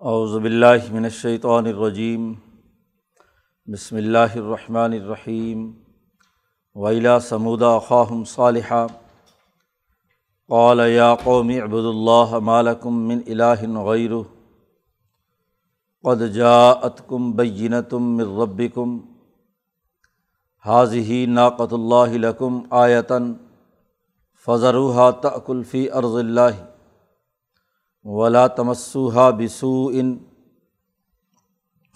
باللہ من الشیطان الرجیم، بسم اللہ الرحمن الرحیم ویلا سمودہ خواہم صالحہ قال یا قوم عبد اللہ مالکم من الہ غیر قد جاءتکم بینتم من ربکم حاضی ناقۃ اللہ لکم آیتاً فضروحا تأکل فی ارض اللہ ولا تمسوحا بسو ان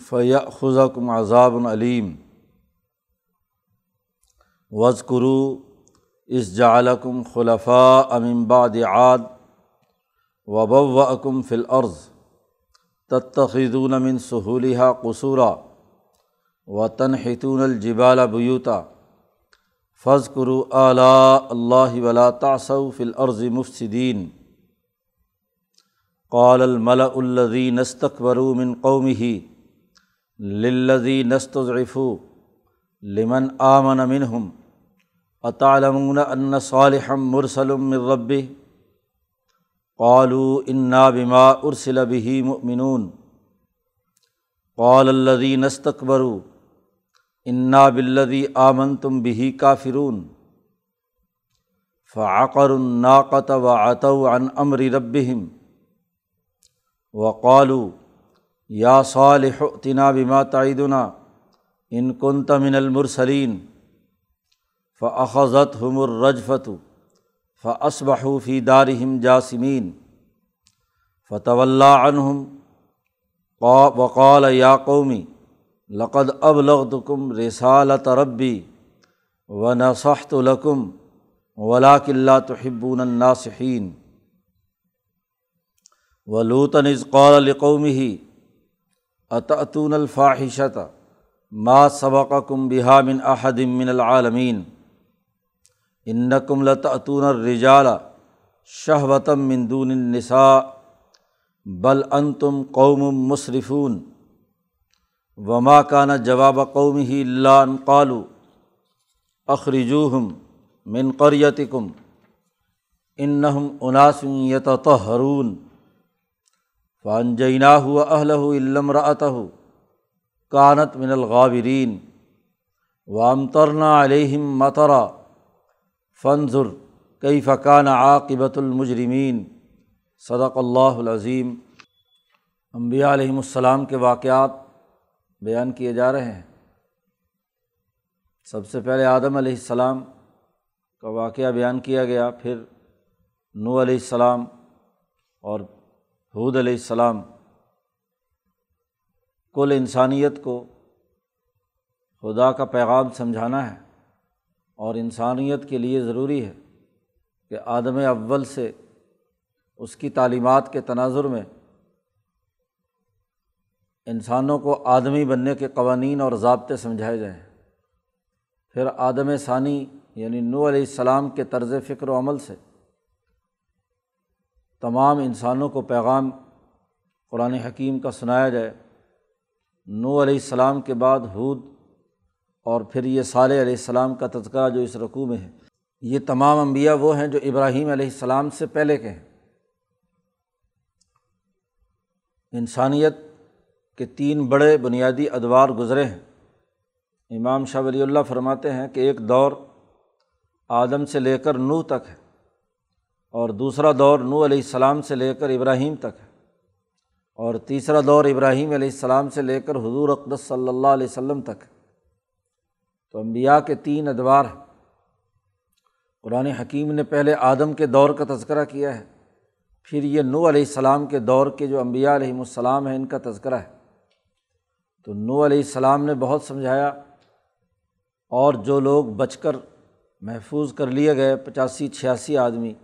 فیا عذاب العلیم وز کرو اس جعلکم خلفاء امباد عاد وبوکم فلعرض تتخذون من سہولہ قصورا و تنحتون الجبال بیوتا فض کرو اعلیٰ اللہ ولا تاسو فلعرض مفصدین قال الملا الذي نستكبروا من قومه للذي نستضعفوا لمن آمن منهم اطالمون ان صالحا مرسل من ربه قالوا انا بما ارسل به مؤمنون قال الذي نستكبروا انا بالذي آمنتم به كافرون فعقروا الناقة وعتوا عن امر ربهم وقالو یا صالح تنا بما تعیدنا ان کن تمن المرسلین فعضت ہم الرجفت فصبح فی دارہم جاسمین۔ فتو اللہ عنہم وقال، یا قومی، لقد ابلغتکم رسالت ربی و نصحت لکم ولاک اللہ تحبون الناصحین و لوتن قول القوم ہی عطعتون الفاحشت ما سبق کم بحامن احدم من العالمین ان کم لطعتون الرجال شہوتم مندون النساء بل ان تم قوم مصرفون وما کان جواب قوم ہی اللہ قالو اخرجوہم من قریتکم انہم اناس یتطہرون فان جینا ہوا اہل علم رعت کانت من الغابرین وام ترنا علیہم مترا فنظر کئی فقان عاقبۃ المجرمین صدق اللہ العظیم امبیا علیہم السلام کے واقعات بیان کیے جا رہے ہیں۔ سب سے پہلے آدم علیہ السلام کا واقعہ بیان کیا گیا، پھر نو علیہ السلام اور حود علیہ السلام کل انسانیت کو خدا کا پیغام سمجھانا ہے اور انسانیت کے لیے ضروری ہے کہ آدم اول سے اس کی تعلیمات کے تناظر میں انسانوں کو آدمی بننے کے قوانین اور ضابطے سمجھائے جائیں۔ پھر آدم ثانی یعنی نو علیہ السلام کے طرز فکر و عمل سے تمام انسانوں کو پیغام قرآن حکیم کا سنایا جائے۔ نو علیہ السلام کے بعد حود اور پھر یہ صالح علیہ السلام کا تذکرہ جو اس رقوع میں ہے۔ یہ تمام انبیاء وہ ہیں جو ابراہیم علیہ السلام سے پہلے کے ہیں۔ انسانیت کے تین بڑے بنیادی ادوار گزرے ہیں۔ امام شاہ ولی اللہ فرماتے ہیں کہ ایک دور آدم سے لے کر نو تک ہے۔ اور دوسرا دور نو علیہ السلام سے لے کر ابراہیم تک ہے۔ اور تیسرا دور ابراہیم علیہ السلام سے لے کر حضور اقدس صلی اللہ علیہ وسلم تک ہے۔ تو امبیا کے تین ادوار ہیں۔ قرآن حکیم نے پہلے آدم کے دور کا تذکرہ کیا ہے، پھر یہ نو علیہ السلام کے دور کے جو امبیا علیہم السلام ہیں، ان کا تذکرہ ہے۔ تو نو علیہ السلام نے بہت سمجھایا، اور جو لوگ بچ کر محفوظ کر لیے گئے، پچاسی چھیاسی آدمی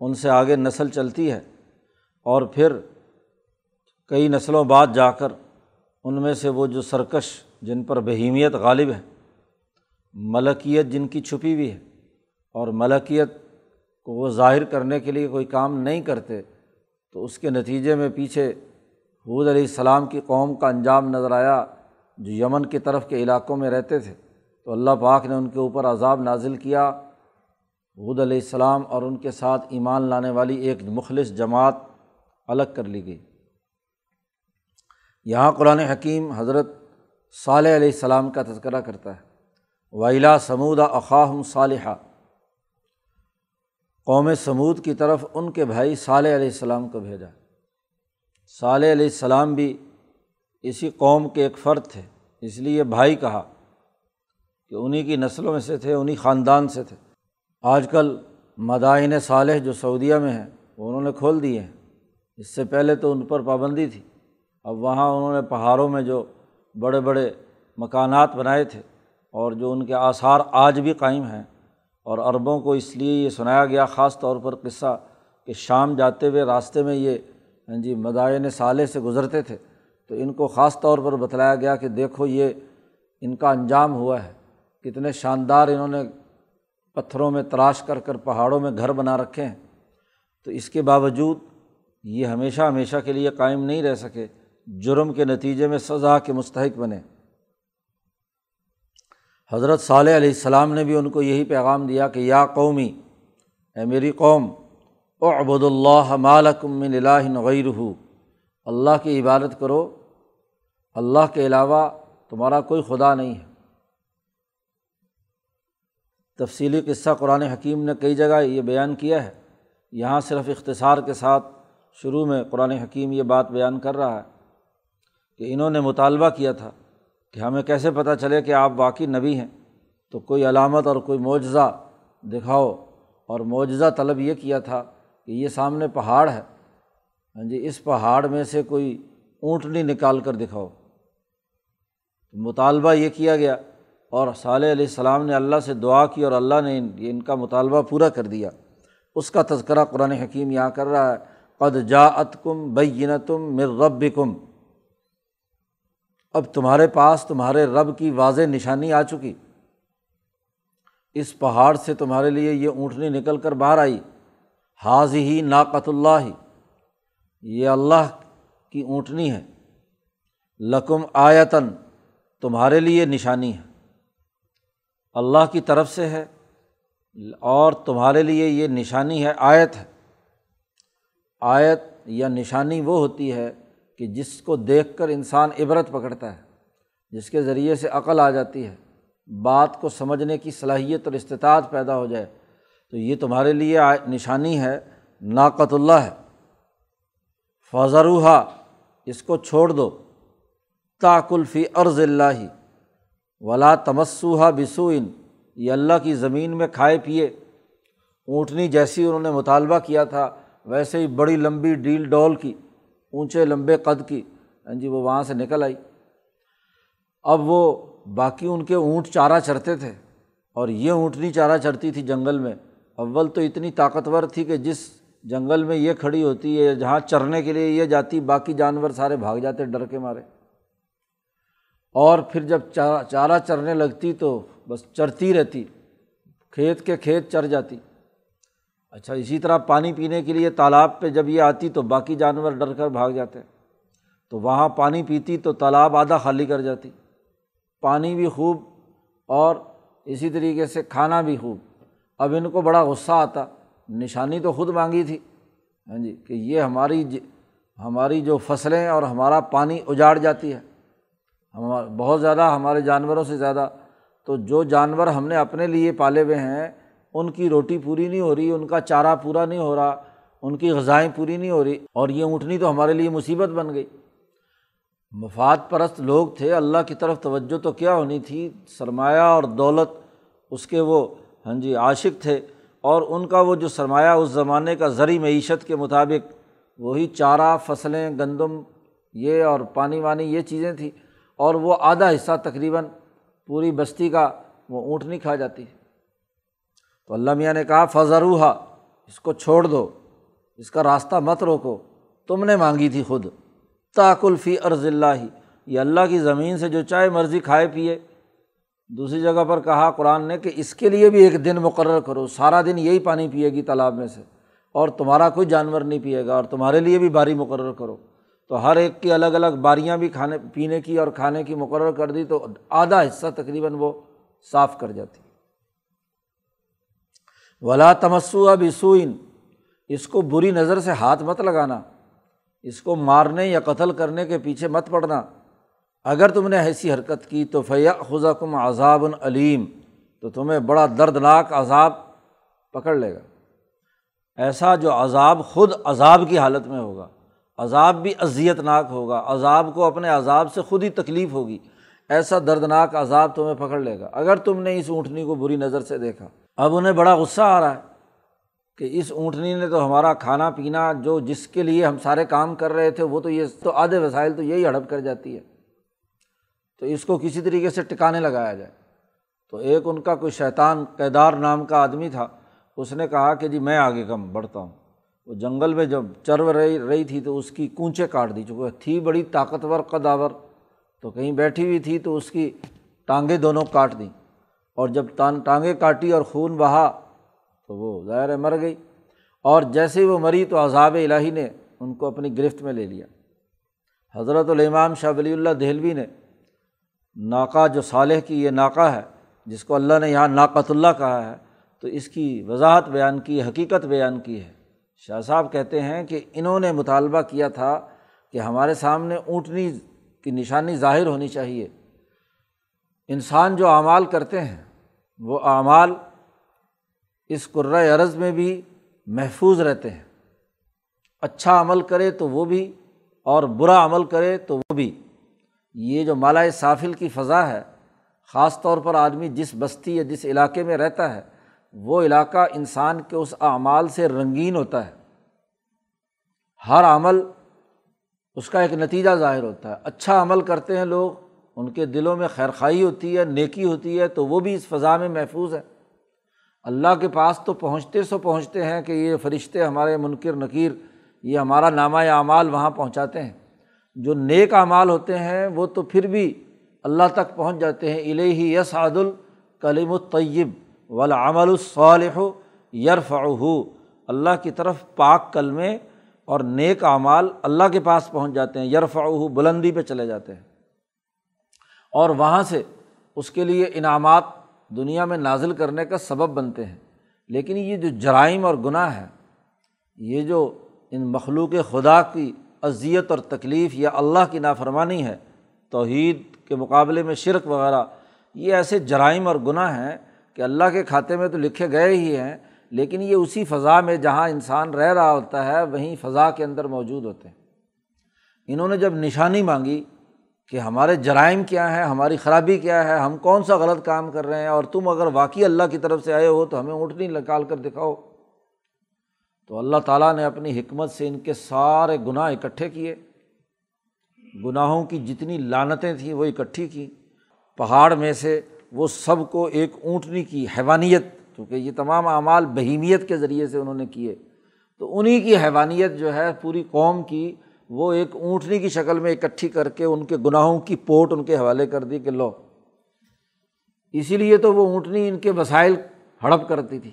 ان سے آگے نسل چلتی ہے اور پھر کئی نسلوں بعد جا کر ان میں سے وہ جو سرکش جن پر بہیمیت غالب ہے، ملکیت جن کی چھپی ہوئی ہے، اور ملکیت کو وہ ظاہر کرنے کے لیے کوئی کام نہیں کرتے، تو اس کے نتیجے میں پیچھے حود علیہ السلام کی قوم کا انجام نظر آیا جو یمن کی طرف کے علاقوں میں رہتے تھے۔ تو اللہ پاک نے ان کے اوپر عذاب نازل کیا حود علیہ السلام اور ان کے ساتھ ایمان لانے والی ایک مخلص جماعت الگ کر لی گئی۔ یہاں قرآن حکیم حضرت صالح علیہ السلام کا تذکرہ کرتا ہے۔ ویلا سمودہ اقاہم صالحہ قوم سمود کی طرف ان کے بھائی صالح علیہ السلام کو بھیجا۔ صالح علیہ السلام بھی اسی قوم کے ایک فرد تھے، اس لیے بھائی کہا کہ انہیں کی نسلوں میں سے تھے انہیں خاندان سے تھے۔ آج کل مدائن صالح جو سعودیہ میں ہیں، وہ انہوں نے کھول دیے ہیں۔ اس سے پہلے تو ان پر پابندی تھی، اب وہاں انہوں نے پہاڑوں میں جو بڑے بڑے مکانات بنائے تھے اور جو ان کے آثار آج بھی قائم ہیں۔ اور عربوں کو اس لیے یہ سنایا گیا، خاص طور پر قصہ کہ شام جاتے ہوئے راستے میں یہ ہاں جی مدائن صالح سے گزرتے تھے۔ تو ان کو خاص طور پر بتلایا گیا کہ دیکھو یہ ان کا انجام ہوا ہے، کتنے شاندار انہوں نے پتھروں میں تراش کر کر پہاڑوں میں گھر بنا رکھے ہیں تو اس کے باوجود یہ ہمیشہ ہمیشہ کے لیے قائم نہیں رہ سکے، جرم کے نتیجے میں سزا کے مستحق بنے۔ حضرت صالح علیہ السلام نے بھی ان کو یہی پیغام دیا کہ یا قومی، اے میری قوم او ابود اللہ مالکم من الہ غیر اللہ کی عبادت کرو، اللہ کے علاوہ تمہارا کوئی خدا نہیں ہے۔ تفصیلی قصہ قرآن حکیم نے کئی جگہ یہ بیان کیا ہے۔ یہاں صرف اختصار کے ساتھ شروع میں قرآن حکیم یہ بات بیان کر رہا ہے کہ انہوں نے مطالبہ کیا تھا کہ ہمیں کیسے پتہ چلے کہ آپ واقعی نبی ہیں۔ تو کوئی علامت اور کوئی معجزہ دکھاؤ۔ اور معجزہ طلب یہ کیا تھا کہ یہ سامنے پہاڑ ہے۔ ہاں جی اس پہاڑ میں سے کوئی اونٹنی نکال کر دکھاؤ۔ مطالبہ یہ کیا گیا اور صالح علیہ السلام نے اللہ سے دعا کی اور اللہ نے ان کا مطالبہ پورا کر دیا۔ اس کا تذکرہ قرآن حکیم یہاں کر رہا ہے۔ قد جا ات کم بین تم مر رب کم اب تمہارے پاس تمہارے رب کی واضح نشانی آ چکی۔ اس پہاڑ سے تمہارے لیے یہ اونٹنی نکل کر باہر آئی۔ حاض ہی ناقت اللہ ہی یہ اللہ کی اونٹنی ہے۔ لکم آیتن تمہارے لیے نشانی ہے۔ اللہ کی طرف سے ہے اور تمہارے لیے یہ نشانی ہے، آیت ہے۔ آیت یا نشانی وہ ہوتی ہے کہ جس کو دیکھ کر انسان عبرت پکڑتا ہے، جس کے ذریعے سے عقل آ جاتی ہے، بات کو سمجھنے کی صلاحیت اور استطاعت پیدا ہو جائے۔ تو یہ تمہارے لیے نشانی ہے ناقت اللہ ہے۔ فضروحا اس کو چھوڑ دو۔ تاکلفی عرض اللہ ولا تمسوحا بسوئن یہ اللہ کی زمین میں کھائے پیے۔ اونٹنی جیسی انہوں نے مطالبہ کیا تھا، ویسے ہی بڑی لمبی ڈیل ڈول کی، اونچے لمبے قد کی۔ ہاں جی وہ وہاں سے نکل آئی۔ اب وہ باقی ان کے اونٹ چارہ چرتے تھے۔ اور یہ اونٹنی چارہ چرتی تھی جنگل میں۔ اول تو اتنی طاقتور تھی کہ جس جنگل میں یہ کھڑی ہوتی ہے، جہاں چرنے کے لیے یہ جاتی، باقی جانور سارے بھاگ جاتے، ڈر کے مارے۔ اور پھر جب چارہ چارہ چرنے لگتی تو بس چرتی رہتی، کھیت کے کھیت چر جاتی۔ اچھا اسی طرح پانی پینے کے لیے تالاب پہ جب یہ آتی تو باقی جانور ڈر کر بھاگ جاتے۔ تو وہاں پانی پیتی تو تالاب آدھا خالی کر جاتی۔ پانی بھی خوب اور اسی طریقے سے کھانا بھی خوب۔ اب ان کو بڑا غصہ آتا، نشانی تو خود مانگی تھی۔ ہاں جی کہ یہ ہماری ہماری جو فصلیں اور ہمارا پانی اجاڑ جاتی ہے۔ ہم بہت زیادہ ہمارے جانوروں سے زیادہ۔ تو جو جانور ہم نے اپنے لیے پالے ہوئے ہیں، ان کی روٹی پوری نہیں ہو رہی، ان کا چارہ پورا نہیں ہو رہا، ان کی غذائیں پوری نہیں ہو رہی، اور یہ اونٹنی تو ہمارے لیے مصیبت بن گئی۔ مفاد پرست لوگ تھے، اللہ کی طرف توجہ تو کیا ہونی تھی؟ سرمایہ اور دولت، اس کے وہ ہاں جی عاشق تھے۔ اور ان کا وہ جو سرمایہ اس زمانے کا زرعی معیشت کے مطابق، وہی چارہ، فصلیں، گندم، یہ اور پانی وانی، یہ چیزیں تھیں۔ اور وہ آدھا حصہ تقریباً پوری بستی کا وہ اونٹ نہیں کھا جاتی۔ تو اللہ میاں نے کہا فضروحا اس کو چھوڑ دو، اس کا راستہ مت روکو۔ تم نے مانگی تھی خود۔ تاکلفی عرض اللہ ہی یہ اللہ کی زمین سے جو چاہے مرضی کھائے، پیے۔ دوسری جگہ پر کہا قرآن نے کہ اس کے لیے بھی ایک دن مقرر کرو، سارا دن یہی پانی پیے گی تالاب میں سے، اور تمہارا کوئی جانور نہیں پیے گا، اور تمہارے لیے بھی باری مقرر کرو۔ تو ہر ایک کی الگ الگ باریاں بھی کھانے، پینے کی اور کھانے کی مقرر کر دی تو آدھا حصہ تقریباً وہ صاف کر جاتی۔ ولا تمسو اب اسوئن اس کو بری نظر سے ہاتھ مت لگانا، اس کو مارنے یا قتل کرنے کے پیچھے مت پڑنا۔ اگر تم نے ایسی حرکت کی تو فیا خزا کم عذاب العلیم تو تمہیں بڑا دردناک عذاب پکڑ لے گا۔ ایسا جو عذاب خود عذاب کی حالت میں ہوگا۔ عذاب بھی اذیت ناک ہوگا، عذاب کو اپنے عذاب سے خود ہی تکلیف ہوگی۔ ایسا دردناک عذاب تمہیں پکڑ لے گا۔ اگر تم نے اس اونٹنی کو بری نظر سے دیکھا، اب انہیں بڑا غصہ آ رہا ہے کہ اس اونٹنی نے تو ہمارا کھانا پینا، جو جس کے لیے ہم سارے کام کر رہے تھے، وہ تو یہ تو آدھے وسائل تو یہی ہڑپ کر جاتی ہے۔ تو اس کو کسی طریقے سے ٹکانے لگایا جائے۔ تو ایک ان کا کوئی شیطان کیدار نام کا آدمی تھا، اس نے کہا کہ جی میں آگے کم بڑھتا ہوں۔ وہ جنگل میں جب چرو رہی رہی تھی تو اس کی کونچے کاٹ دی چونکہ تھی بڑی طاقتور قداور تو کہیں بیٹھی ہوئی تھی تو اس کی ٹانگیں دونوں کاٹ دیں اور جب ٹانگیں کاٹی اور خون بہا تو وہ ظاہر مر گئی اور جیسے ہی وہ مری تو عذاب الہی نے ان کو اپنی گرفت میں لے لیا۔ حضرت الامام شاہ ولی اللہ دہلوی نے ناکا جو صالح کی یہ ناکا ہے، جس کو اللہ نے یہاں ناقت اللہ کہا ہے، تو اس کی وضاحت بیان کی، حقیقت بیان کی ہے۔ شاہ صاحب کہتے ہیں کہ انہوں نے مطالبہ کیا تھا کہ ہمارے سامنے اونٹنی کی نشانی ظاہر ہونی چاہیے۔ انسان جو اعمال کرتے ہیں، وہ اعمال اس قرۂۂ عرض میں بھی محفوظ رہتے ہیں۔ اچھا عمل کرے تو وہ بھی اور برا عمل کرے تو وہ بھی۔ یہ جو مالا صافل کی فضا ہے، خاص طور پر آدمی جس بستی یا جس علاقے میں رہتا ہے وہ علاقہ انسان کے اس اعمال سے رنگین ہوتا ہے۔ ہر عمل اس کا ایک نتیجہ ظاہر ہوتا ہے۔ اچھا عمل کرتے ہیں لوگ، ان کے دلوں میں خیر خائی ہوتی ہے، نیکی ہوتی ہے، تو وہ بھی اس فضا میں محفوظ ہے اللہ کے پاس تو پہنچتے سو پہنچتے ہیں کہ یہ فرشتے ہمارے منکر، نکیر، یہ ہمارا نامہ اعمال وہاں پہنچاتے ہیں۔ جو نیک اعمال ہوتے ہیں، وہ تو پھر بھی اللہ تک پہنچ جاتے ہیں۔ الہی یس عاد الکلیم الطیب۔ ولامل الصالح یرف اللہ کی طرف پاک کلمے اور نیک اعمال اللہ کے پاس پہنچ جاتے ہیں یرف بلندی پہ چلے جاتے ہیں۔ اور وہاں سے اس کے لیے انعامات دنیا میں نازل کرنے کا سبب بنتے ہیں۔ لیکن یہ جو جرائم اور گناہ ہے یہ جو ان مخلوق خدا کی اذیت اور تکلیف یا اللہ کی نافرمانی ہے، توحید کے مقابلے میں شرک وغیرہ، یہ ایسے جرائم اور گناہ ہیں کہ اللہ کے کھاتے میں تو لکھے گئے ہی ہیں، لیکن یہ اسی فضا میں جہاں انسان رہ رہا ہوتا ہے، وہیں فضا کے اندر موجود ہوتے ہیں۔ انہوں نے جب نشانی مانگی کہ ہمارے جرائم کیا ہیں، ہماری خرابی کیا ہے، ہم کون سا غلط کام کر رہے ہیں، اور تم اگر واقعی اللہ کی طرف سے آئے ہو تو ہمیں اونٹنی نکال کر دکھاؤ۔ تو اللہ تعالیٰ نے اپنی حکمت سے ان کے سارے گناہ اکٹھے کیے۔ گناہوں کی جتنی لانتیں تھیں، وہ اکٹھی کیں۔ پہاڑ میں سے وہ سب کو ایک اونٹنی کی حیوانیت، کیونکہ یہ تمام اعمال بہیمیت کے ذریعے سے انہوں نے کیے، تو انہیں کی حیوانیت جو ہے پوری قوم کی وہ ایک اونٹنی کی شکل میں اکٹھی کر کے ان کے گناہوں کی پوٹ ان کے حوالے کر دی کہ لو۔ اسی لیے تو وہ اونٹنی ان کے وسائل ہڑپ کرتی تھی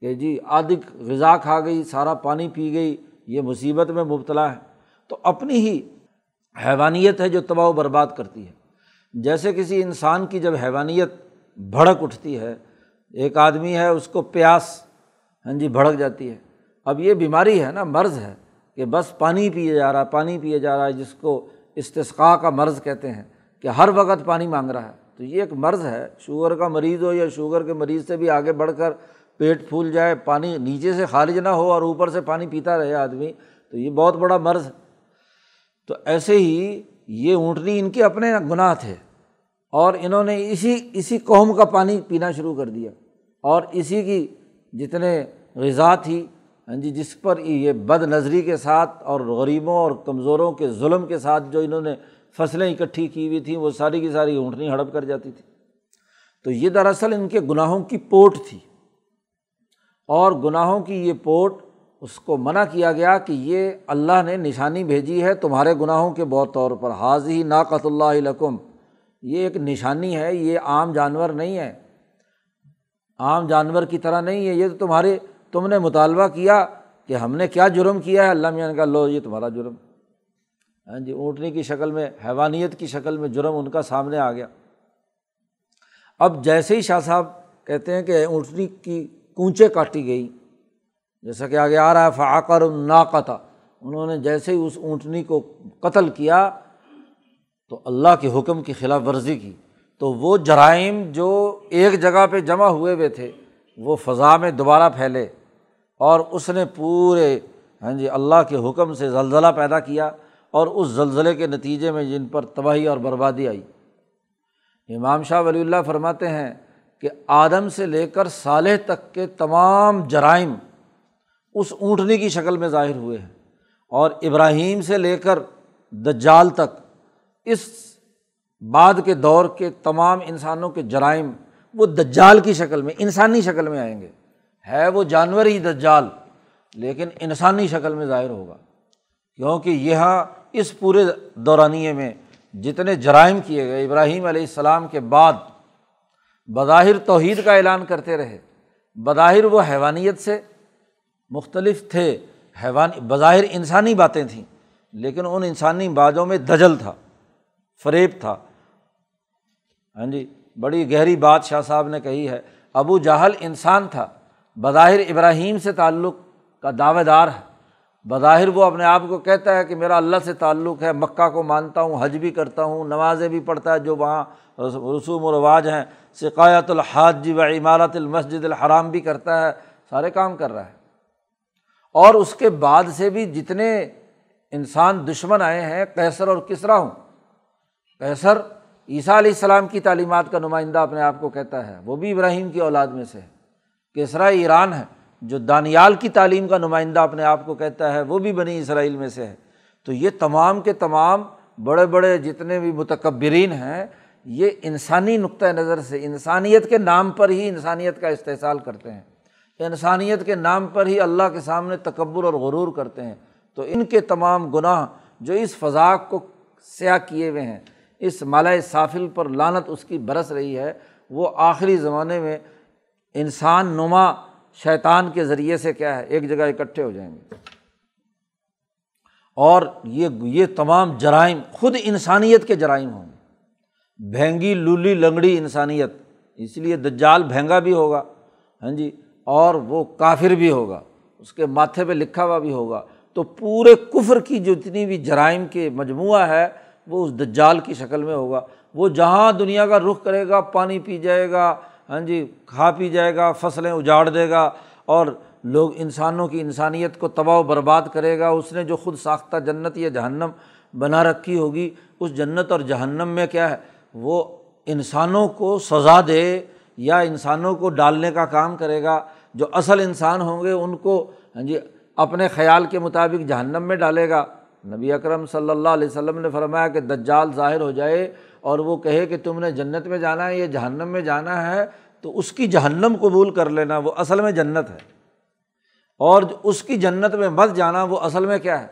کہ جی آدھی غذا کھا گئی، سارا پانی پی گئی، یہ مصیبت میں مبتلا ہے۔ تو اپنی ہی حیوانیت ہے جو تباہ و برباد کرتی ہے۔ جیسے کسی انسان کی جب حیوانیت بھڑک اٹھتی ہے، ایک آدمی ہے، اس کو پیاس ہاں جی بھڑک جاتی ہے۔ اب یہ بیماری ہے نا، مرض ہے کہ بس پانی پیے جا رہا ہے پانی پیے جا رہا ہے جس کو استثقاء کا مرض کہتے ہیں کہ ہر وقت پانی مانگ رہا ہے۔ تو یہ ایک مرض ہے، شوگر کا مریض ہو یا شوگر کے مریض سے بھی آگے بڑھ کر پیٹ پھول جائے، پانی نیچے سے خارج نہ ہو اور اوپر سے پانی پیتا رہے آدمی، تو یہ بہت بڑا مرض ہے۔ تو ایسے ہی یہ اونٹنی ان کے اپنے گناہ تھے اور انہوں نے اسی اسی قوم کا پانی پینا شروع کر دیا اور اسی کی جتنے غذا تھی ہاں جی جس پر یہ بد نظری کے ساتھ اور غریبوں اور کمزوروں کے ظلم کے ساتھ جو انہوں نے فصلیں اکٹھی کی ہوئی تھیں، وہ ساری کی ساری اونٹنی ہڑپ کر جاتی تھی۔ تو یہ دراصل ان کے گناہوں کی پوٹ تھی اور گناہوں کی یہ پوٹ اس کو منع کیا گیا کہ یہ اللہ نے نشانی بھیجی ہے تمہارے گناہوں کے بہت طور پر۔ حاضی ناقت اللہ لکم۔ یہ ایک نشانی ہے، یہ عام جانور نہیں ہے۔ عام جانور کی طرح نہیں ہے، یہ تو تمہارے، تم نے مطالبہ کیا کہ ہم نے کیا جرم کیا ہے۔ اللہ میاں کا لو یہ تمہارا جرم۔ ہاں جی اونٹنی کی شکل میں، حیوانیت کی شکل میں جرم ان کا سامنے آ گیا۔ اب جیسے ہی شاہ صاحب کہتے ہیں کہ اونٹنی کی کونچے کاٹی گئی جیسا کہ آگے آ رہا ہے، فعقر ناقتا انہوں نے جیسے ہی اس اونٹنی کو قتل کیا، تو اللہ کے حکم کی خلاف ورزی کی۔ تو وہ جرائم جو ایک جگہ پہ جمع ہوئے ہوئے تھے، وہ فضا میں دوبارہ پھیلے۔ اور اس نے پورے ہاں جی اللہ کے حکم سے زلزلہ پیدا کیا۔ اور اس زلزلے کے نتیجے میں جن پر تباہی اور بربادی آئی۔ امام شاہ ولی اللہ فرماتے ہیں کہ آدم سے لے کر صالح تک کے تمام جرائم اس اونٹنی کی شکل میں ظاہر ہوئے ہیں۔ اور ابراہیم سے لے کر دجال تک اس بعد کے دور کے تمام انسانوں کے جرائم وہ دجال کی شکل میں، انسانی شکل میں آئیں گے۔ ہے وہ جانور ہی دجال، لیکن انسانی شکل میں ظاہر ہوگا۔ کیونکہ یہاں اس پورے دورانیے میں جتنے جرائم کیے گئے، ابراہیم علیہ السلام کے بعد بظاہر توحید کا اعلان کرتے رہے۔ بظاہر وہ حیوانیت سے مختلف تھے، حیوان، بظاہر انسانی باتیں تھیں، لیکن ان انسانی باتوں میں دجل تھا، فریب تھا۔ ہاں جی بڑی گہری بات شاہ صاحب نے کہی ہے، ابو جہل انسان تھا، بظاہر ابراہیم سے تعلق کا دعوے دار ہے۔ بظاہر وہ اپنے آپ کو کہتا ہے کہ میرا اللہ سے تعلق ہے، مکہ کو مانتا ہوں، حج بھی کرتا ہوں، نمازیں بھی پڑھتا ہے، جو وہاں رسوم و رواج ہیں سقایت الحاج و عمارت المسجد الحرام بھی کرتا ہے، سارے کام کر رہا ہے۔ اور اس کے بعد سے بھی جتنے انسان دشمن آئے ہیں کیسر اور کسرا ہوں۔ کیسر عیسیٰ علیہ السلام کی تعلیمات کا نمائندہ اپنے آپ کو کہتا ہے، وہ بھی ابراہیم کی اولاد میں سے ہے۔ کیسرا ایران ہے، جو دانیال کی تعلیم کا نمائندہ اپنے آپ کو کہتا ہے، وہ بھی بنی اسرائیل میں سے ہے۔ تو یہ تمام کے تمام بڑے بڑے جتنے بھی متکبرین ہیں، یہ انسانی نقطۂ نظر سے انسانیت کے نام پر ہی انسانیت کا استحصال کرتے ہیں۔ انسانیت کے نام پر ہی اللہ کے سامنے تکبر اور غرور کرتے ہیں۔ تو ان کے تمام گناہ جو اس فضا کو سیاہ کیے ہوئے ہیں، اس مالا صافل پر لانت اس کی برس رہی ہے، وہ آخری زمانے میں انسان نما شیطان کے ذریعے سے کیا ہے، ایک جگہ اکٹھے ہو جائیں گے۔ اور یہ یہ تمام جرائم خود انسانیت کے جرائم ہوں گے۔ بھینگی، لولی، لنگڑی انسانیت، اس لیے دجال بھینگا بھی ہوگا۔ ہاں جی اور وہ کافر بھی ہوگا، اس کے ماتھے پہ لکھا ہوا بھی ہوگا۔ تو پورے کفر کی جو بھی جرائم کے مجموعہ ہے، وہ اس دجال کی شکل میں ہوگا۔ وہ جہاں دنیا کا رخ کرے گا، پانی پی جائے گا ہاں جی کھا پی جائے گا، فصلیں اجاڑ دے گا اور لوگ انسانوں کی انسانیت کو تباہ و برباد کرے گا۔ اس نے جو خود ساختہ جنت یا جہنم بنا رکھی ہوگی، اس جنت اور جہنم میں کیا ہے؟ وہ انسانوں کو سزا دے یا انسانوں کو ڈالنے کا کام کرے گا۔ جو اصل انسان ہوں گے، ان کو ہاں جی اپنے خیال کے مطابق جہنم میں ڈالے گا۔ نبی اکرم صلی اللہ علیہ وسلم نے فرمایا کہ دجال ظاہر ہو جائے اور وہ کہے کہ تم نے جنت میں جانا ہے یا جہنم میں جانا ہے، تو اس کی جہنم قبول کر لینا، وہ اصل میں جنت ہے۔ اور اس کی جنت میں مت جانا، وہ اصل میں کیا ہے؟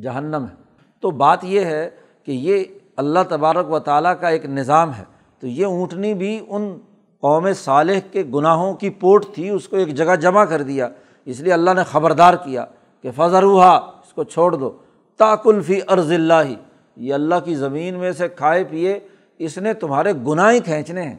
جہنم ہے۔ تو بات یہ ہے کہ یہ اللہ تبارک و تعالیٰ کا ایک نظام ہے۔ تو یہ اونٹنی بھی ان قوم صالح کے گناہوں کی پوٹ تھی، اس کو ایک جگہ جمع کر دیا۔ اس لیے اللہ نے خبردار کیا کہ فضر ہوا اس کو چھوڑ دو۔ تاکلفی ارض اللہ ہی یہ اللہ کی زمین میں سے کھائے پیے، اس نے تمہارے گناہ ہی کھینچنے ہیں۔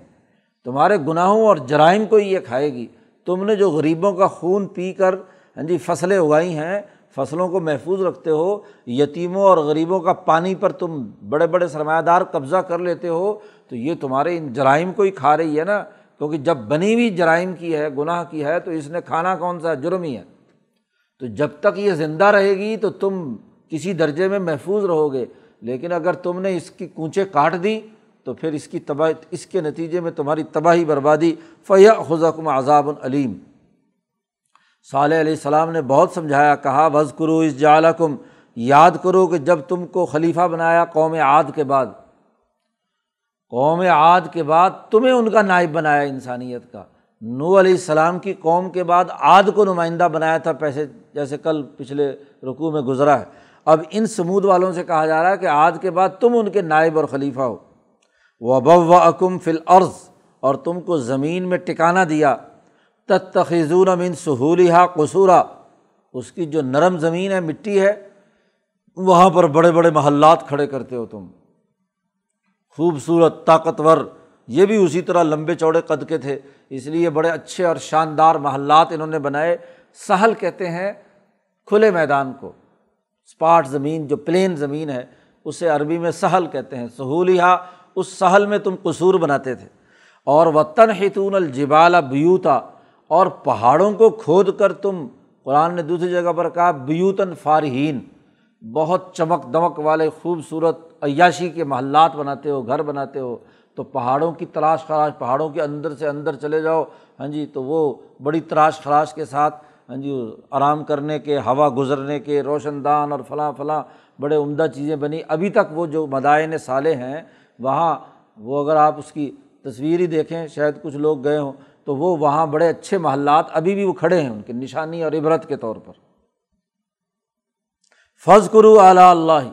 تمہارے گناہوں اور جرائم کو ہی یہ کھائے گی۔ تم نے جو غریبوں کا خون پی کر ہاں جی فصلیں اگائی ہیں، فصلوں کو محفوظ رکھتے ہو، یتیموں اور غریبوں کا پانی پر تم بڑے بڑے سرمایہ دار قبضہ کر لیتے ہو تو یہ تمہارے ان جرائم کو ہی کھا رہی ہے نا، کیونکہ جب بنی ہوئی جرائم کی ہے، گناہ کی ہے، تو اس نے کھانا کون سا جرم ہی ہے۔ تو جب تک یہ زندہ رہے گی، تو تم کسی درجے میں محفوظ رہو گے۔ لیکن اگر تم نے اس کی کونچے کاٹ دی، تو پھر اس کی تباہ اس کے نتیجے میں تمہاری تباہی بربادی فیا خزم عذاب العلیم صالح علیہ السلام نے بہت سمجھایا، کہا وز کرو اس جالکم یاد کرو کہ جب تم کو خلیفہ بنایا قوم عاد کے بعد قوم عاد کے بعد تمہیں ان کا نائب بنایا انسانیت کا۔ نو علیہ السلام کی قوم کے بعد عاد کو نمائندہ بنایا تھا، پیسے جیسے کل پچھلے رقوع میں گزرا ہے۔ اب ان سمود والوں سے کہا جا رہا ہے کہ آج کے بعد تم ان کے نائب اور خلیفہ ہو۔ وب و اکم فل عرض اور تم کو زمین میں ٹکانا دیا۔ تخیزون امین سہولیہ قصورہ اس کی جو نرم زمین ہے، مٹی ہے، وہاں پر بڑے بڑے محلات کھڑے کرتے ہو تم۔ خوبصورت، طاقتور، یہ بھی اسی طرح لمبے چوڑے قد کے تھے۔ اس لیے بڑے اچھے اور شاندار محلات انہوں نے بنائے۔ سہل کہتے ہیں کھلے میدان کو۔ اسپاٹ زمین جو پلین زمین ہے، اسے عربی میں سہل کہتے ہیں۔ سہولیہ، اس سہل میں تم قصور بناتے تھے۔ اور وطن ہتون الجبال بیوتا اور پہاڑوں کو کھود کر تم، قرآن نے دوسری جگہ پر کہا بیوتن فارحین۔ بہت چمک دمک والے خوبصورت عیاشی کے محلات بناتے ہو، گھر بناتے ہو، تو پہاڑوں کی تلاش خراش، پہاڑوں کے اندر سے اندر چلے جاؤ ہاں جی تو وہ بڑی تلاش خراش کے ساتھ ہاں جی آرام کرنے کے، ہوا گزرنے کے، روشن دان اور فلاں فلاں بڑے عمدہ چیزیں بنی۔ ابھی تک وہ جو مدائن سالے ہیں، وہاں وہ اگر آپ اس کی تصویر ہی دیکھیں، شاید کچھ لوگ گئے ہوں، تو وہ وہاں بڑے اچھے محلات ابھی بھی وہ کھڑے ہیں، ان کی نشانی اور عبرت کے طور پر۔ فض کرو اعلیٰ اللہ۔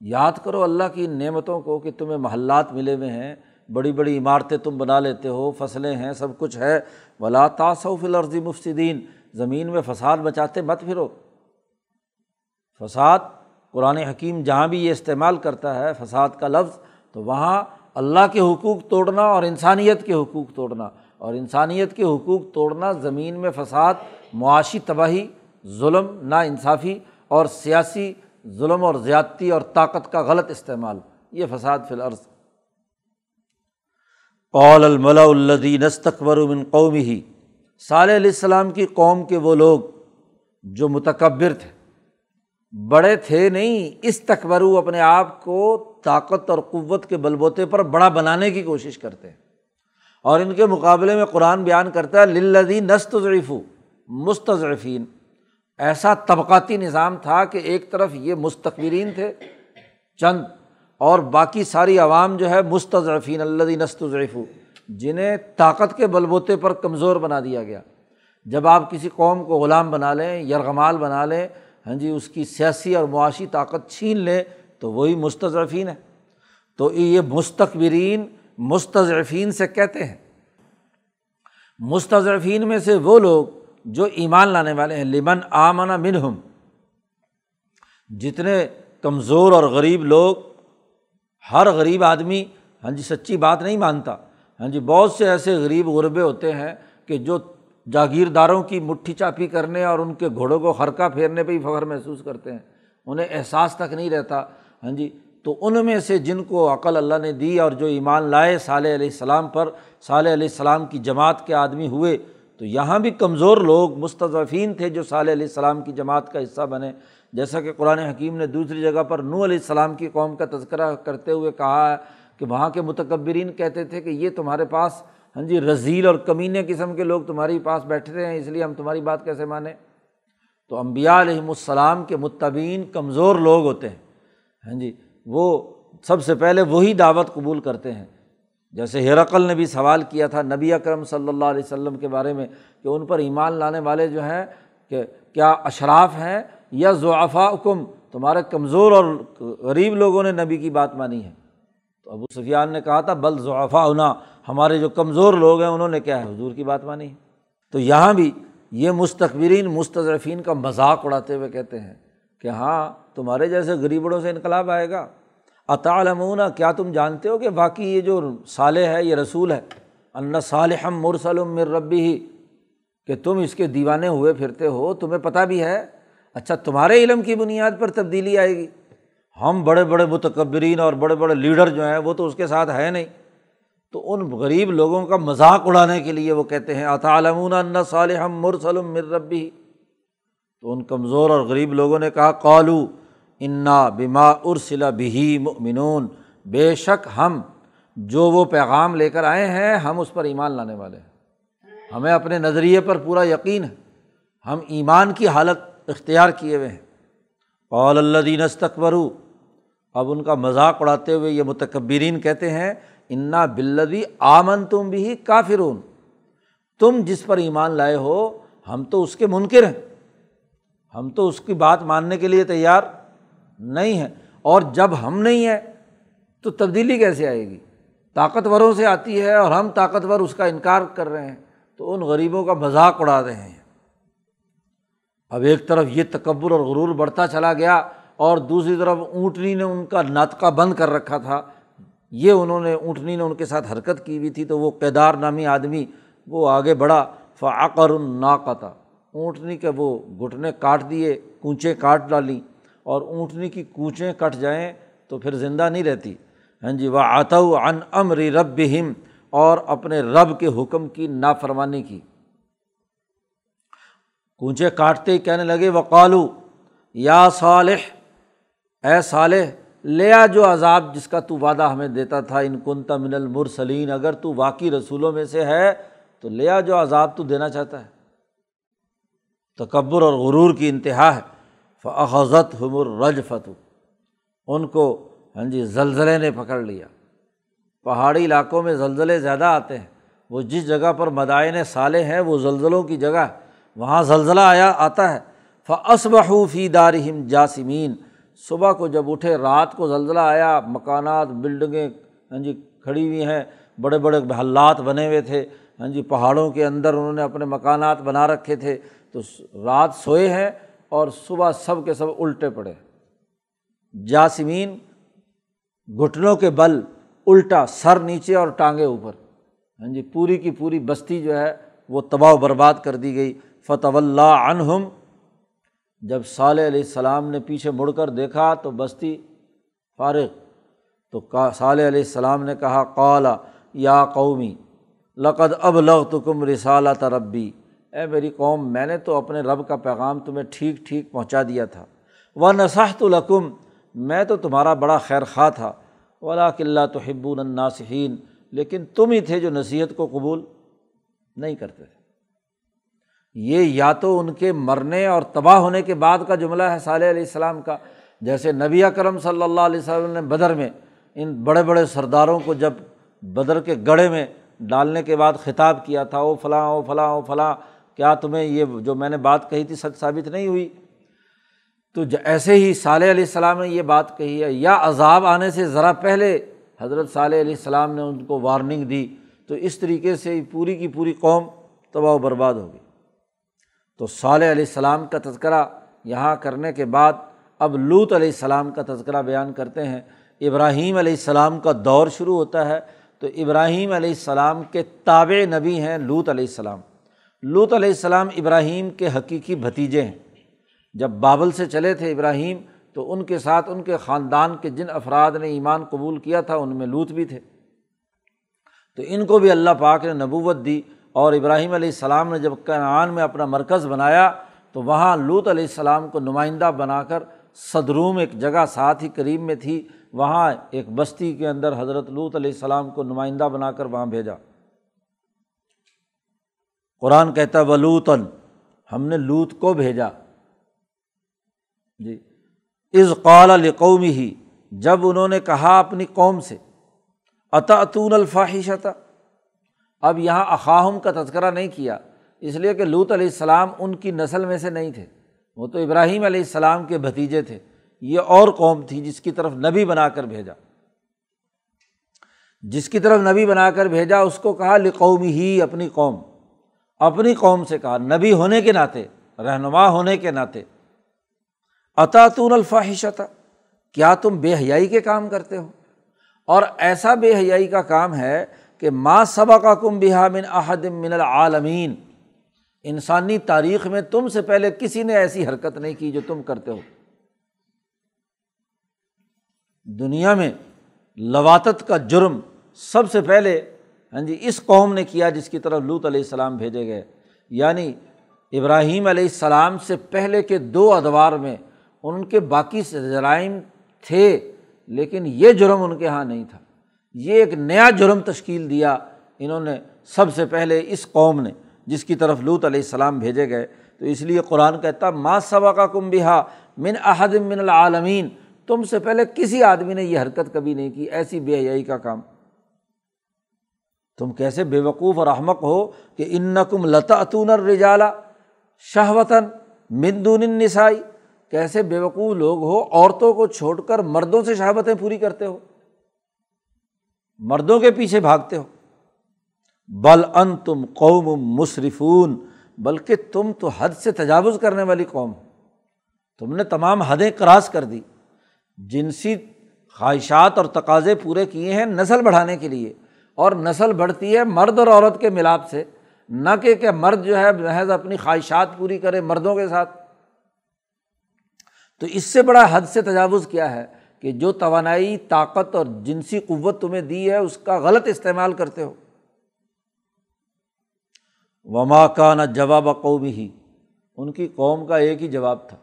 یاد کرو اللہ کی نعمتوں کو کہ تمہیں محلات ملے ہوئے ہیں، بڑی بڑی عمارتیں تم بنا لیتے ہو، فصلیں ہیں، سب کچھ ہے۔ ولا تاثف الرضی مفصدین زمین میں فساد بچاتے مت پھرو۔ فساد، قرآن حکیم جہاں بھی یہ استعمال کرتا ہے فساد کا لفظ، تو وہاں اللہ کے حقوق توڑنا اور انسانیت کے حقوق توڑنا۔ اور انسانیت کے حقوق توڑنا، زمین میں فساد، معاشی تباہی، ظلم نا انصافی اور سیاسی ظلم اور زیادتی اور طاقت کا غلط استعمال، یہ فساد فی العرض قول الملا الدین استقبر من قومی ہی صالح علیہ السلام کی قوم کے وہ لوگ جو متکبر تھے۔ بڑے تھے نہیں اس تکبرو اپنے آپ کو طاقت اور قوت کے بل بوتے پر بڑا بنانے کی کوشش کرتے ہیں۔ اور ان کے مقابلے میں قرآن بیان کرتا ہے للدی نست ضعیفو مستضعفین۔ ایسا طبقاتی نظام تھا کہ ایک طرف یہ مستقبرین تھے چند، اور باقی ساری عوام جو ہے مستضعفین اللہ نست ضعیفو جنہیں طاقت کے بل بوتے پر کمزور بنا دیا گیا۔ جب آپ کسی قوم کو غلام بنا لیں، یرغمال بنا لیں ہاں جی اس کی سیاسی اور معاشی طاقت چھین لیں، تو وہی مستضعفین ہے تو یہ مستقبرین مستضعفین سے کہتے ہیں۔ مستضعفین میں سے وہ لوگ جو ایمان لانے والے ہیں، لمن آمنا منہم۔ جتنے کمزور اور غریب لوگ، ہر غریب آدمی ہاں جی سچی بات نہیں مانتا۔ ہاں جی بہت سے ایسے غریب غربے ہوتے ہیں کہ جو جاگیرداروں کی مٹھی چاپی کرنے اور ان کے گھوڑوں کو خرقہ پھیرنے پہ ہی فخر محسوس کرتے ہیں۔ انہیں احساس تک نہیں رہتا۔ ہاں جی تو ان میں سے جن کو عقل اللہ نے دی اور جو ایمان لائے، صالح علیہ السلام پر، صالح علیہ السلام کی جماعت کے آدمی ہوئے تو یہاں بھی کمزور لوگ مستضفین تھے جو صالح علیہ السلام کی جماعت کا حصہ بنے۔ جیسا کہ قرآن حکیم نے دوسری جگہ پر نو علیہ السلام کی قوم کا تذکرہ کرتے ہوئے کہا ہے کہ وہاں کے متکبرین کہتے تھے کہ یہ تمہارے پاس ہاں جی رضیل اور کمینے قسم کے لوگ تمہارے پاس بیٹھتے ہیں، اس لیے ہم تمہاری بات کیسے مانیں؟ تو امبیا علیہم السلام کے متبین کمزور لوگ ہوتے ہیں ہاں جی وہ سب سے پہلے وہی دعوت قبول کرتے ہیں۔ جیسے ہیرقل نے بھی سوال کیا تھا نبی اکرم صلی اللہ علیہ وسلم کے بارے میں کہ ان پر ایمان لانے والے جو ہیں کہ کیا اشراف ہیں یا ضعفا حکم تمہارے کمزور اور غریب لوگوں نے نبی کی بات مانی ہے۔ تو ابو سفیان نے کہا تھا، بل ضعفا ہونا ہمارے جو کمزور لوگ ہیں انہوں نے کیا ہے؟ حضور کی بات مانی ہے۔ تو یہاں بھی یہ مستقبرین مستضرفین کا مذاق اڑاتے ہوئے کہتے ہیں کہ ہاں تمہارے جیسے غریبڑوں سے انقلاب آئے گا۔ اطالمون کیا تم جانتے ہو کہ باقی یہ جو صالح ہے، یہ رسول ہے؟ ان صالحم مرسلم مر ربی ہی کہ تم اس کے دیوانے ہوئے پھرتے ہو، تمہیں پتہ بھی ہے؟ اچھا تمہارے علم کی بنیاد پر تبدیلی آئے گی۔ ہم بڑے بڑے متکبرین اور بڑے بڑے لیڈر جو ہیں، وہ تو اس کے ساتھ ہے نہیں۔ تو ان غریب لوگوں کا مذاق اڑانے کے لیے وہ کہتے ہیں اطالمون ان صالحم مرسلم مر ربی تو ان کمزور اور غریب لوگوں نے کہا، قالو انا بما ارسلا بہی مؤمنون۔ بے شک ہم جو وہ پیغام لے کر آئے ہیں، ہم اس پر ایمان لانے والے ہیں۔ ہمیں اپنے نظریے پر پورا یقین ہے۔ ہم ایمان کی حالت اختیار کیے ہوئے ہیں۔ قول اللہ دین استقبرو اب ان کا مذاق اڑاتے ہوئے یہ متکبرین کہتے ہیں، انا بلدی آمن تم بھی کافرون۔ تم جس پر ایمان لائے ہو، ہم تو اس کے منکر ہیں۔ ہم تو اس کی بات ماننے کے لیے تیار۔ نہیں ہے اور جب ہم نہیں ہیں تو تبدیلی کیسے آئے گی؟ طاقتوروں سے آتی ہے اور ہم طاقتور اس کا انکار کر رہے ہیں تو ان غریبوں کا مذاق اڑا رہے ہیں۔ اب ایک طرف یہ تکبر اور غرور بڑھتا چلا گیا اور دوسری طرف اونٹنی نے ان کا ناطقہ بند کر رکھا تھا۔ یہ انہوں نے، اونٹنی نے ان کے ساتھ حرکت کی ہوئی تھی تو وہ کیدار نامی آدمی وہ آگے بڑھا۔ فعقر الناقتا اونٹنی کے وہ گھٹنے کاٹ دیے، کونچے کاٹ ڈالی۔ اور اونٹنی کی کوچیں کٹ جائیں تو پھر زندہ نہیں رہتی۔ ہاں جی وہ آتو ان امری رب ہم اور اپنے رب کے حکم کی نافرمانی کی۔ کونچے کاٹتے ہی کہنے لگے وہ کالو یا صالح، اے صالح لیا جو عذاب جس کا تو وعدہ ہمیں دیتا تھا۔ ان کنتا من المرسلین، اگر تو واقعی رسولوں میں سے ہے، تو لیا جو عذاب تو دینا چاہتا ہے۔ تکبر اور غرور کی انتہا ہے۔ فضت حمر رج فتو ان کو ہاں جی زلزلے نے پکڑ لیا۔ پہاڑی علاقوں میں زلزلے زیادہ آتے ہیں۔ وہ جس جگہ پر مدائن سالے ہیں، وہ زلزلوں کی جگہ ہے وہاں زلزلہ آیا، آتا ہے۔ فصبح فی دارہم جاسمین صبح کو جب اٹھے، رات کو زلزلہ آیا، مکانات، بلڈنگیں ہاں جی کھڑی ہوئی ہیں۔ بڑے بڑے محلات بنے ہوئے تھے۔ ہاں جی پہاڑوں کے اندر انہوں نے اپنے مکانات بنا رکھے تھے۔ تو رات سوئے ہیں۔ اور صبح سب کے سب الٹے پڑے۔ جاسمین، گھٹنوں کے بل، الٹا سر نیچے اور ٹانگیں اوپر۔ ہاں جی پوری کی پوری بستی جو ہے، وہ تباہ و برباد کر دی گئی۔ فتح اللہ عنہم، جب صالح علیہ السلام نے پیچھے مڑ کر دیکھا تو بستی فارغ۔ تو صالح علیہ السلام نے کہا، قالا، یا قومی، لقد اب لغ تو کم رسالہ تربی اے میری قوم، میں نے تو اپنے رب کا پیغام تمہیں ٹھیک ٹھیک پہنچا دیا تھا۔ وہ نصحت القم میں تو تمہارا بڑا خیر خواہ تھا۔ ولا کلّہ تو حب الناسحین لیکن تم ہی تھے جو نصیحت کو قبول نہیں کرتے تھے۔ یہ یا تو ان کے مرنے اور تباہ ہونے کے بعد کا جملہ ہے صالح علیہ السلام کا، جیسے نبی کرم صلی اللہ علیہ وسلم نے بدر میں ان بڑے بڑے سرداروں کو جب بدر کے گڑھے میں ڈالنے کے بعد خطاب کیا تھا، او فلاں او فلاں او فلاں کیا تمہیں یہ جو میں نے بات کہی تھی سچ ثابت نہیں ہوئی؟ تو ایسے ہی صالح علیہ السلام نے یہ بات کہی ہے، یا عذاب آنے سے ذرا پہلے حضرت صالح علیہ السلام نے ان کو وارننگ دی، تو اس طریقے سے پوری کی پوری قوم تباہ و برباد ہوگی تو صالح علیہ السلام کا تذکرہ یہاں کرنے کے بعد اب لوت علیہ السلام کا تذکرہ بیان کرتے ہیں۔ ابراہیم علیہ السلام کا دور شروع ہوتا ہے، تو ابراہیم علیہ السلام کے تابع نبی ہیں لوت علیہ السلام۔ لوت علیہ السلام ابراہیم کے حقیقی بھتیجے ہیں۔ جب بابل سے چلے تھے ابراہیم، تو ان کے ساتھ ان کے خاندان کے جن افراد نے ایمان قبول کیا تھا، ان میں لوت بھی تھے۔ تو ان کو بھی اللہ پاک نے نبوت دی اور ابراہیم علیہ السلام نے جب کینعان میں اپنا مرکز بنایا، تو وہاں لوت علیہ السلام کو نمائندہ بنا کر صدروم ایک جگہ ساتھ ہی قریب میں تھی، وہاں ایک بستی کے اندر حضرت لوت علیہ السلام کو نمائندہ بنا کر وہاں بھیجا۔ قرآن کہتا ولوتن ہم نے لوت کو بھیجا۔ جی۔ از قال قومی ہی جب انہوں نے کہا اپنی قوم سے عطاطون الفاحشتا اب یہاں اخاہم کا تذکرہ نہیں کیا، اس لیے کہ لوت علیہ السلام ان کی نسل میں سے نہیں تھے۔ وہ تو ابراہیم علیہ السلام کے بھتیجے تھے۔ یہ اور قوم تھی جس کی طرف نبی بنا کر بھیجا۔ جس کی طرف نبی بنا کر بھیجا، اس کو کہا لقومی ہی اپنی قوم۔ اپنی قوم سے کہا، نبی ہونے کے ناطے، رہنما ہونے کے ناطے۔ عطاطون الفاحشتا کیا تم بے حیائی کے کام کرتے ہو؟ اور ایسا بے حیائی کا کام ہے کہ ماں صبا کا کم بہا من احدم من العالمین۔ انسانی تاریخ میں تم سے پہلے کسی نے ایسی حرکت نہیں کی جو تم کرتے ہو۔ دنیا میں لواتت کا جرم سب سے پہلے ہاں جی اس قوم نے کیا جس کی طرف لوت علیہ السلام بھیجے گئے۔ یعنی ابراہیم علیہ السلام سے پہلے کے دو ادوار میں ان کے باقی جرائم تھے، لیکن یہ جرم ان کے یہاں نہیں تھا۔ یہ ایک نیا جرم تشکیل دیا انہوں نے سب سے پہلے اس قوم نے، جس کی طرف لوت علیہ السلام بھیجے گئے۔ تو اس لیے قرآن کہتا ماں صبا کا کم بہا من احد من العالمین تم سے پہلے کسی آدمی نے یہ حرکت کبھی نہیں کی، ایسی بے حیائی کا کام۔ تم کیسے بے وقوف اور احمق ہو کہ ان نقم لتا اتون الرجالا شہوتاً مندون نسائی کیسے بے وقوف لوگ ہو عورتوں کو چھوڑ کر مردوں سے شہابتیں پوری کرتے ہو؟ مردوں کے پیچھے بھاگتے ہو۔ بل ان تم قوم مصرفون بلکہ تم تو حد سے تجاوز کرنے والی قوم ہو۔ تم نے تمام حدیں کراس کر دی۔ جنسی خواہشات اور تقاضے پورے کیے ہیں نسل بڑھانے کے لیے۔ اور نسل بڑھتی ہے مرد اور عورت کے ملاپ سے۔ نہ کہ کہ مرد جو ہے محض اپنی خواہشات پوری کرے مردوں کے ساتھ۔ تو اس سے بڑا حد سے تجاوز کیا ہے کہ جو توانائی، طاقت اور جنسی قوت تمہیں دی ہے، اس کا غلط استعمال کرتے ہو۔ وما کا نہ جواب قومی ہی ان کی قوم کا ایک ہی جواب تھا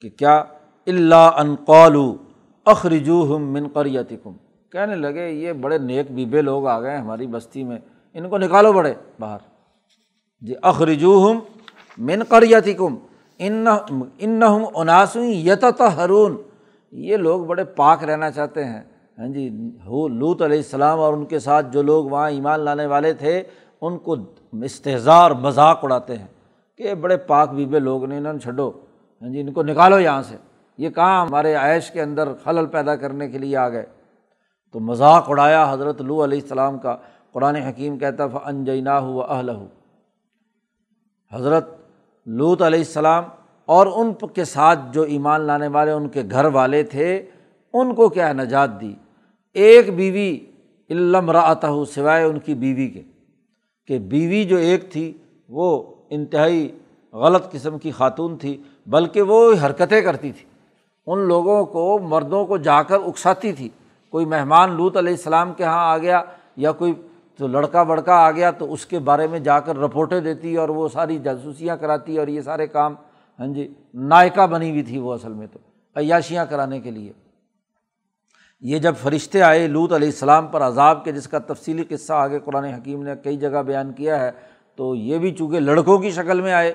کہ کیا؟ اللہ انقالو اخرجو ہم من قریتی کم کہنے لگے، یہ بڑے نیک بیبے لوگ آ گئے ہماری بستی میں، ان کو نکالو بڑے باہر۔ جی اخرجو ہم من قریتی کم ان ان اناسوں یت ہرون یہ لوگ بڑے پاک رہنا چاہتے ہیں۔ ہاں جی ہو لوت علیہ السلام اور ان کے ساتھ جو لوگ وہاں ایمان لانے والے تھے، ان کو استحظار مذاق اڑاتے ہیں کہ بڑے پاک بیبے لوگ نے انہوں نے چھڈو۔ ہاں جی ان کو نکالو یہاں سے۔ یہ کہاں ہمارے عیش کے اندر خلل پیدا کرنے کے لیے آ گئے۔ تو مذاق اڑایا حضرت لو علیہ السلام کا۔ قرآن حکیم کہتا انجینا ہو اہل ہو حضرت لوت علیہ السلام اور ان کے ساتھ جو ایمان لانے والے، ان کے گھر والے تھے، ان کو کیا نجات دی؟ ایک بیوی علم راتا ہو سوائے ان کی بیوی کے۔ کہ بیوی جو ایک تھی، وہ انتہائی غلط قسم کی خاتون تھی، بلکہ وہ حرکتیں کرتی تھی۔ ان لوگوں کو، مردوں کو جا کر اکساتی تھی۔ کوئی مہمان لوت علیہ السلام کے یہاں آ گیا یا کوئی تو لڑکا بڑکا آ گیا تو اس کے بارے میں جا کر رپورٹیں دیتی اور وہ ساری جاسوسیاں کراتی اور یہ سارے کام ہاں جی نائکا بنی ہوئی تھی وہ اصل میں تو، عیاشیاں کرانے کے لیے۔ یہ جب فرشتے آئے لوت علیہ السلام پر عذاب کے، جس کا تفصیلی قصہ آگے قرآن حکیم نے کئی جگہ بیان کیا ہے، تو یہ بھی چونکہ لڑکوں کی شکل میں آئے،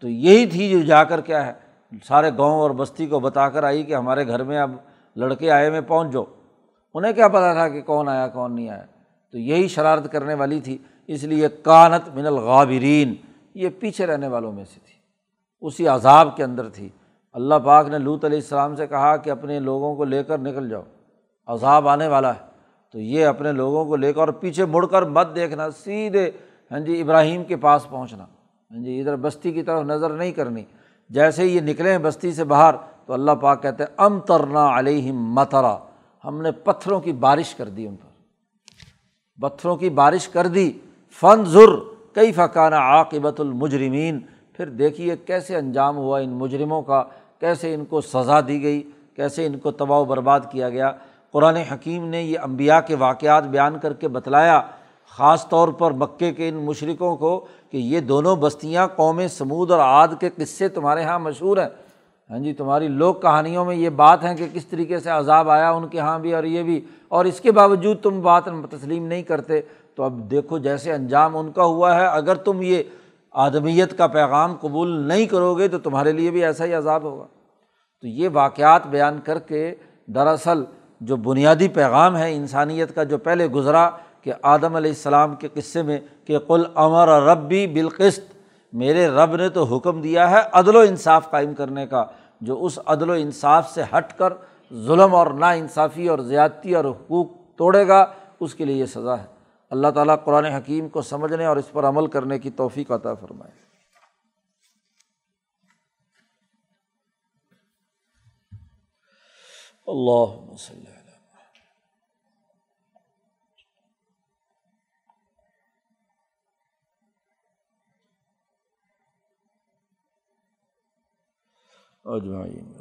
تو یہی تھی جو جا کر کیا ہے، سارے گاؤں اور بستی کو بتا کر آئی کہ ہمارے گھر میں اب لڑکے آئے میں پہنچ جاؤ۔ انہیں کیا پتا تھا کہ کون آیا کون نہیں آیا؟ تو یہی شرارت کرنے والی تھی، اس لیے کانت من الغابرین، یہ پیچھے رہنے والوں میں سے تھی۔ اسی عذاب کے اندر تھی۔ اللہ پاک نے لوت علیہ السلام سے کہا کہ اپنے لوگوں کو لے کر نکل جاؤ۔ عذاب آنے والا ہے۔ تو یہ اپنے لوگوں کو لے کر اور پیچھے مڑ کر مت دیکھنا، سیدھے ہاں جی ابراہیم کے پاس پہنچنا۔ ہاں جی ادھر بستی کی طرف نظر نہیں کرنی۔ جیسے ہی یہ نکلے ہیں بستی سے باہر تو اللہ پاک کہتے ہیں ام ترنا علیہ مترا ہم نے پتھروں کی بارش کر دی ان پر۔ پتھروں کی بارش کر دی۔ فن ضر کئی فقانہ عاقبت المجرمین۔ پھر دیکھیے کیسے انجام ہوا ان مجرموں کا، کیسے ان کو سزا دی گئی، کیسے ان کو تباہ و برباد کیا گیا۔ قرآن حکیم نے یہ امبیا کے واقعات بیان کر کے بتلایا، خاص طور پر مکے کے ان مشرقوں کو، کہ یہ دونوں بستیاں قوم سمود اور عاد کے قصے تمہارے یہاں مشہور ہیں۔ ہاں جی تمہاری لوک کہانیوں میں یہ بات ہے کہ کس طریقے سے عذاب آیا ان کے یہاں بھی اور یہ بھی، اور اس کے باوجود تم بات تسلیم نہیں کرتے، تو اب دیکھو جیسے انجام ان کا ہوا ہے، اگر تم یہ آدمیت کا پیغام قبول نہیں کرو گے تو تمہارے لیے بھی ایسا ہی عذاب ہوگا۔ تو یہ واقعات بیان کر کے دراصل جو بنیادی پیغام ہے انسانیت کا جو پہلے گزرا کہ آدم علیہ السلام کے قصے میں کہ کل امر رب بھی بالقست میرے رب نے تو حکم دیا ہے عدل و انصاف قائم کرنے کا، جو اس عدل و انصاف سے ہٹ کر ظلم اور نا انصافی اور زیادتی اور حقوق توڑے گا، اس کے لیے یہ سزا ہے۔ اللہ تعالیٰ قرآن حکیم کو سمجھنے اور اس پر عمل کرنے کی توفیق عطا فرمائے۔ اللہ وسلم۔ اجمعین۔